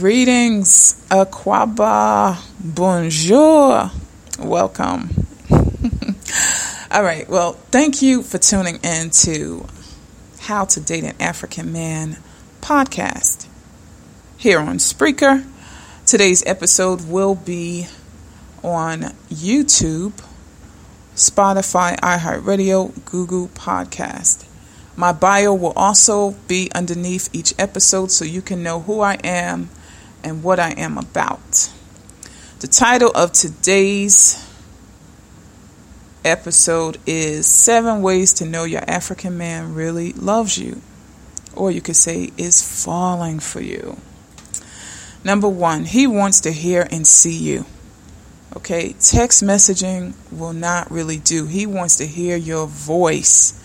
Greetings, Akwaaba, bonjour, welcome. All right, well, thank you for tuning in to How to Date an African Man podcast here on Spreaker. Today's episode will be on YouTube, Spotify, iHeartRadio, Google Podcast. My bio will also be underneath each episode so you can know who I am and what I am about. The title of today's episode is Seven Ways to Know Your African Man Really Loves You, or you could say is falling for you. Number one, he wants to hear and see you. Okay, text messaging will not really do. He wants to hear your voice.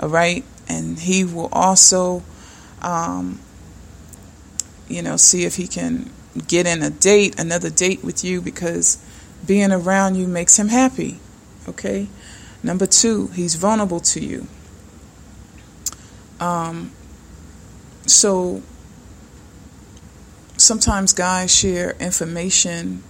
All right, and he will also, um, you know, see if he can get in a date, another date with you, because being around you makes him happy. Okay. Number two, he's vulnerable to you. Um, so sometimes guys share information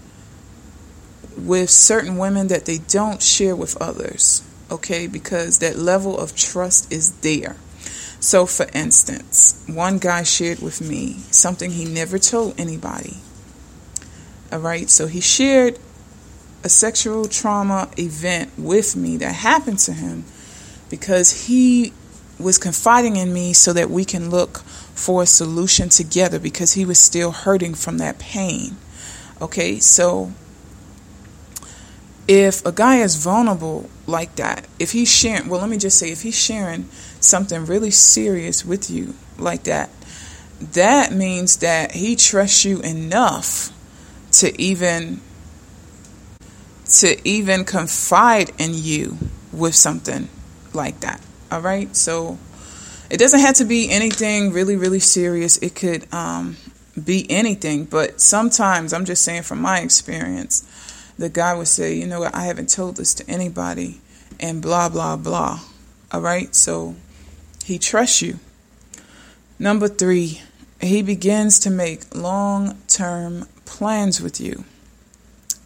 with certain women that they don't share with others okay, because that level of trust is there. So, for instance, one guy shared with me something he never told anybody. All right, so he shared a sexual trauma event with me that happened to him because he was confiding in me so that we can look for a solution together because he was still hurting from that pain. Okay, so if a guy is vulnerable like that, if he's sharing, well, let me just say, if he's sharing something really serious with you like that, that means that he trusts you enough to even to even confide in you with something like that. All right, so it doesn't have to be anything really, really serious. It could um, be anything, but sometimes I'm just saying from my experience the guy would say, you know what, I haven't told this to anybody, and blah, blah, blah. All right, so he trusts you. Number three, he begins to make long term plans with you.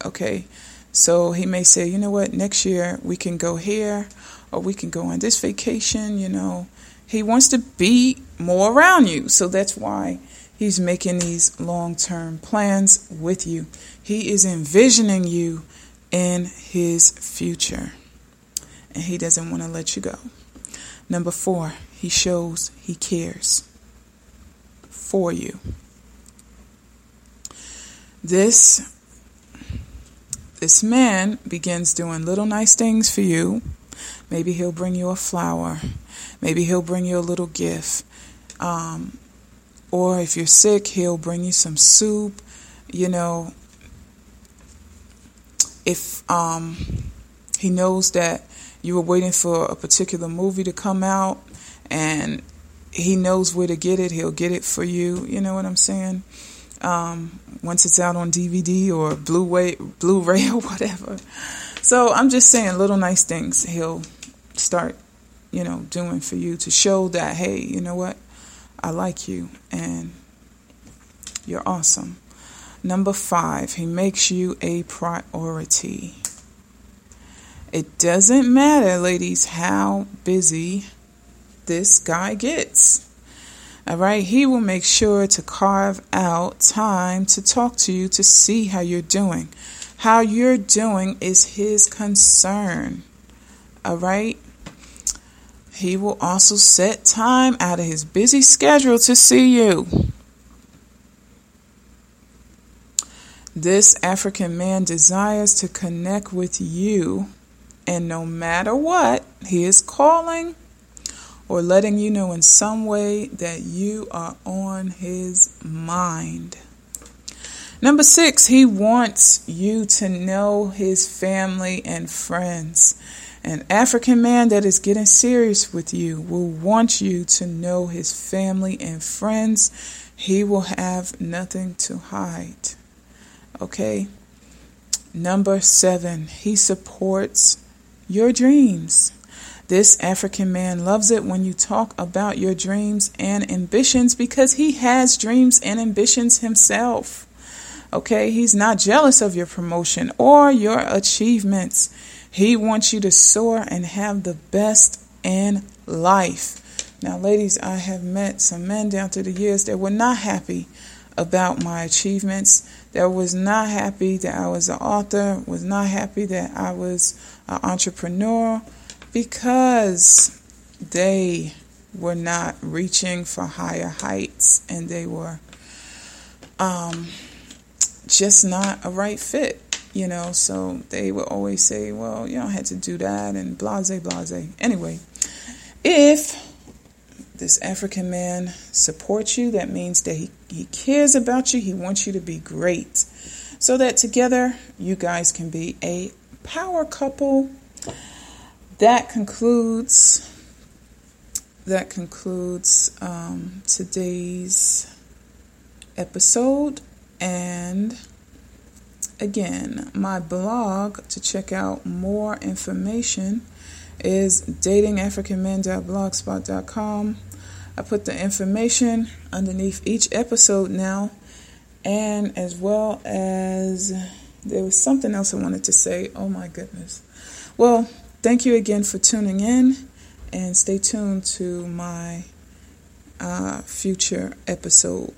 Okay, so he may say, you know what, next year we can go here or we can go on this vacation, you know. He wants to be more around you. So that's why He's making these long term plans with you. He is envisioning you in his future. And he doesn't want to let you go. Number four, he shows he cares for you. This this man begins doing little nice things for you. Maybe he'll bring you a flower. Maybe he'll bring you a little gift. Um, or if you're sick, he'll bring you some soup. You know, if um, he knows that you were waiting for a particular movie to come out and he knows where to get it, he'll get it for you. You know what I'm saying? Um, once it's out on DVD or Blu-ray, Blu-ray or whatever. So I'm just saying little nice things he'll start, you know, doing for you to show that hey, you know what? I like you and you're awesome. Number five, he makes you a priority. It doesn't matter, ladies, how busy this guy gets. All right, he will make sure to carve out time to talk to you to see how you're doing. How you're doing is his concern. All right, he will also set time out of his busy schedule to see you. This African man desires to connect with you, and no matter what, he is calling or letting you know in some way that you are on his mind. Number six, he wants you to know his family and friends. An African man that is getting serious with you will want you to know his family and friends. He will have nothing to hide. Okay? Number seven, he supports your dreams. This African man loves it when you talk about your dreams and ambitions because he has dreams and ambitions himself. Okay, he's not jealous of your promotion or your achievements. He wants you to soar and have the best in life. Now, ladies, I have met some men down through the years that were not happy about my achievements, that was not happy that I was an author, was not happy that I was an entrepreneur because they were not reaching for higher heights and they were um, just not a right fit you know? So they would always say well you don't have to do that and blase blase. Anyway if this african man supports you that means that he, he cares about you. He wants you to be great. So that together you guys can be a power couple. That concludes that concludes um, today's episode and again my blog to check out more information is datingafricanmen.blogspot.com i put the information underneath each episode now and as well as there was something else i wanted to say. Oh my goodness. Well Thank you again for tuning in and stay tuned to my uh, future episode.